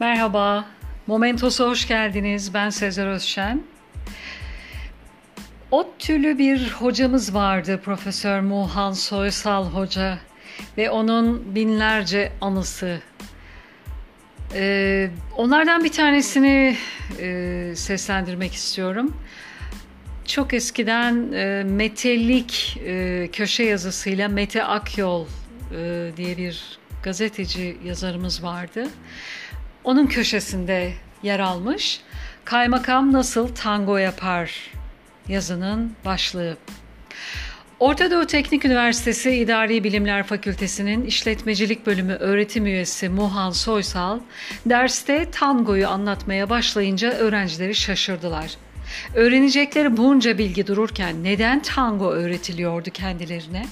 Merhaba, Momentos'a hoş geldiniz. Ben Sezer Özşen. ODTÜ'lü bir hocamız vardı, Profesör Muhan Soysal Hoca ve onun binlerce anısı. Ee, onlardan bir tanesini e, seslendirmek istiyorum. Çok eskiden e, Metelik e, köşe yazısıyla Mete Akyol e, diye bir gazeteci yazarımız vardı. Onun köşesinde yer almış. Kaymakam nasıl tango yapar yazının başlığı. Orta Doğu Teknik Üniversitesi İdari Bilimler Fakültesi'nin İşletmecilik Bölümü öğretim üyesi Muhan Soysal, derste tangoyu anlatmaya başlayınca öğrencileri şaşırdılar. Öğrenecekleri bunca bilgi dururken neden tango öğretiliyordu kendilerine?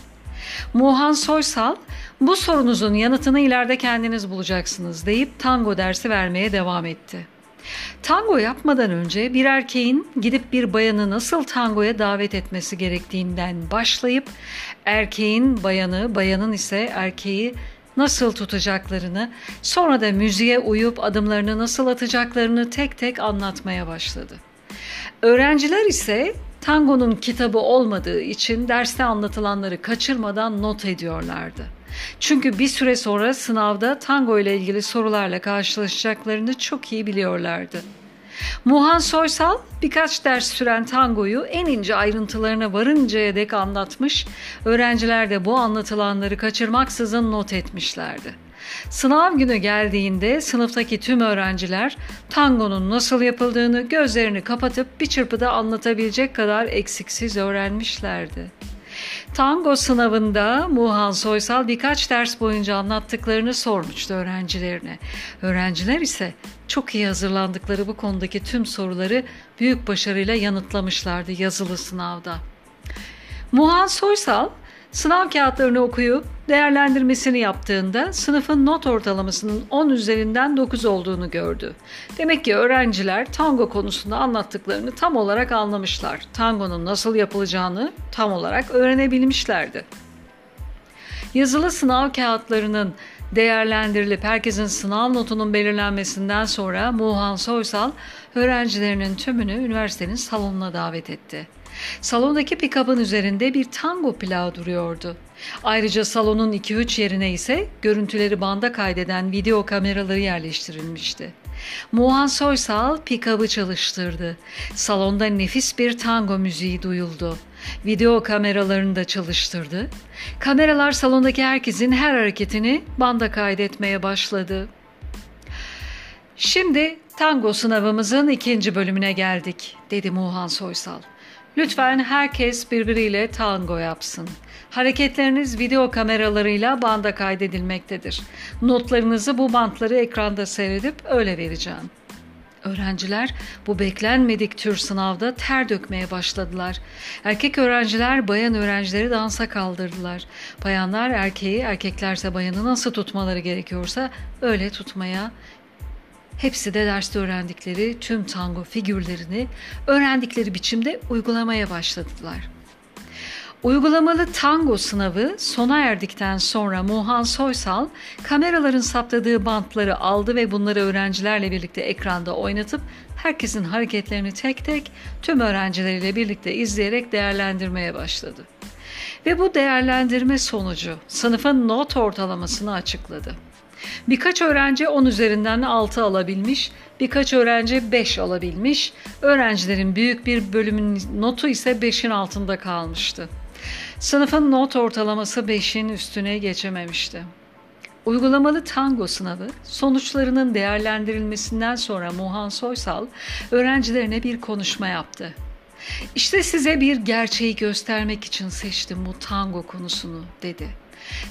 Muhan Soysal, bu sorunuzun yanıtını ileride kendiniz bulacaksınız deyip tango dersi vermeye devam etti. Tango yapmadan önce bir erkeğin gidip bir bayanı nasıl tangoya davet etmesi gerektiğinden başlayıp erkeğin bayanı, bayanın ise erkeği nasıl tutacaklarını, sonra da müziğe uyup adımlarını nasıl atacaklarını tek tek anlatmaya başladı. Öğrenciler ise tangonun kitabı olmadığı için derste anlatılanları kaçırmadan not ediyorlardı. Çünkü bir süre sonra sınavda tango ile ilgili sorularla karşılaşacaklarını çok iyi biliyorlardı. Muhan Soysal birkaç ders süren tangoyu en ince ayrıntılarına varıncaya dek anlatmış, öğrenciler de bu anlatılanları kaçırmaksızın not etmişlerdi. Sınav günü geldiğinde sınıftaki tüm öğrenciler tangonun nasıl yapıldığını gözlerini kapatıp bir çırpıda anlatabilecek kadar eksiksiz öğrenmişlerdi. Tango sınavında Muhan Soysal birkaç ders boyunca anlattıklarını sormuştu öğrencilerine. Öğrenciler ise çok iyi hazırlandıkları bu konudaki tüm soruları büyük başarıyla yanıtlamışlardı yazılı sınavda. Muhan Soysal Sınav kağıtlarını okuyup değerlendirmesini yaptığında sınıfın not ortalamasının 10 üzerinden 9 olduğunu gördü. Demek ki öğrenciler tango konusunda anlattıklarını tam olarak anlamışlar. Tangonun nasıl yapılacağını tam olarak öğrenebilmişlerdi. Yazılı sınav kağıtlarının değerlendirilip herkesin sınav notunun belirlenmesinden sonra Muhan Soysal öğrencilerinin tümünü üniversitenin salonuna davet etti. Salondaki pikabın üzerinde bir tango plağı duruyordu. Ayrıca salonun 2-3 yerine ise görüntüleri banda kaydeden video kameraları yerleştirilmişti. Muhan Soysal pikabı çalıştırdı. Salonda nefis bir tango müziği duyuldu. Video kameralarını da çalıştırdı. Kameralar salondaki herkesin her hareketini banda kaydetmeye başladı. Şimdi tango sınavımızın ikinci bölümüne geldik, dedi Muhan Soysal. Lütfen herkes birbiriyle tango yapsın. Hareketleriniz video kameralarıyla banda kaydedilmektedir. Notlarınızı bu bantları ekranda seyredip öyle vereceğim. Öğrenciler bu beklenmedik tür sınavda ter dökmeye başladılar. Erkek öğrenciler bayan öğrencileri dansa kaldırdılar. Bayanlar erkeği, erkeklerse bayanı nasıl tutmaları gerekiyorsa öyle tutmaya, Hepsi de derste öğrendikleri tüm tango figürlerini öğrendikleri biçimde uygulamaya başladılar. Uygulamalı tango sınavı sona erdikten sonra Muhan Soysal kameraların saptadığı bantları aldı ve bunları öğrencilerle birlikte ekranda oynatıp herkesin hareketlerini tek tek tüm öğrencileriyle birlikte izleyerek değerlendirmeye başladı. Ve bu değerlendirme sonucu sınıfın not ortalamasını açıkladı. Birkaç öğrenci 10 üzerinden 6 alabilmiş, birkaç öğrenci 5 alabilmiş. Öğrencilerin büyük bir bölümün notu ise 5'in altında kalmıştı. Sınıfın not ortalaması 5'in üstüne geçememişti. Uygulamalı tango sınavı sonuçlarının değerlendirilmesinden sonra Muhan Soysal öğrencilerine bir konuşma yaptı. İşte size bir gerçeği göstermek için seçtim bu tango konusunu dedi.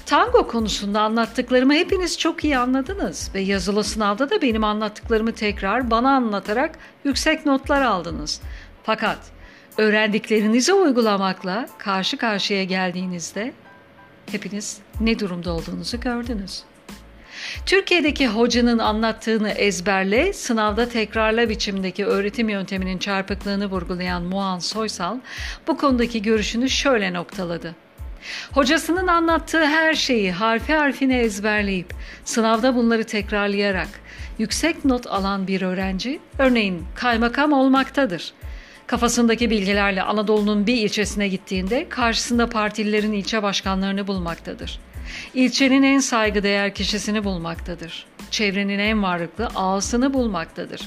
Tango konusunda anlattıklarımı hepiniz çok iyi anladınız ve yazılı sınavda da benim anlattıklarımı tekrar bana anlatarak yüksek notlar aldınız. Fakat öğrendiklerinizi uygulamakla karşı karşıya geldiğinizde hepiniz ne durumda olduğunuzu gördünüz. Türkiye'deki hocanın anlattığını ezberle, sınavda tekrarla biçimdeki öğretim yönteminin çarpıklığını vurgulayan Muhan Soysal bu konudaki görüşünü şöyle noktaladı. Hocasının anlattığı her şeyi harfi harfine ezberleyip sınavda bunları tekrarlayarak yüksek not alan bir öğrenci örneğin kaymakam olmaktadır. Kafasındaki bilgilerle Anadolu'nun bir ilçesine gittiğinde karşısında partililerin ilçe başkanlarını bulmaktadır. İlçenin en saygıdeğer kişisini bulmaktadır. Çevrenin en varlıklı ağasını bulmaktadır.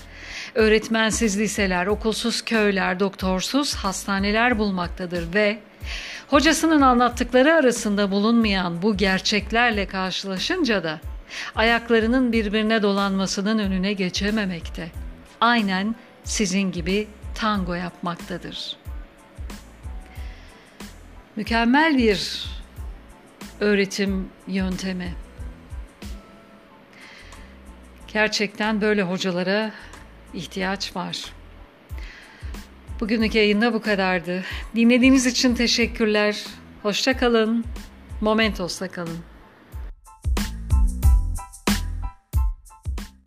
Öğretmensiz liseler, okulsuz köyler, doktorsuz hastaneler bulmaktadır ve hocasının anlattıkları arasında bulunmayan bu gerçeklerle karşılaşınca da ayaklarının birbirine dolanmasının önüne geçememekte. Aynen sizin gibi tango yapmaktadır. Mükemmel bir öğretim yöntemi. Gerçekten böyle hocalara ihtiyaç var. Bugünlük yayında bu kadardı. Dinlediğiniz için teşekkürler. Hoşça kalın. Momentos'ta kalın.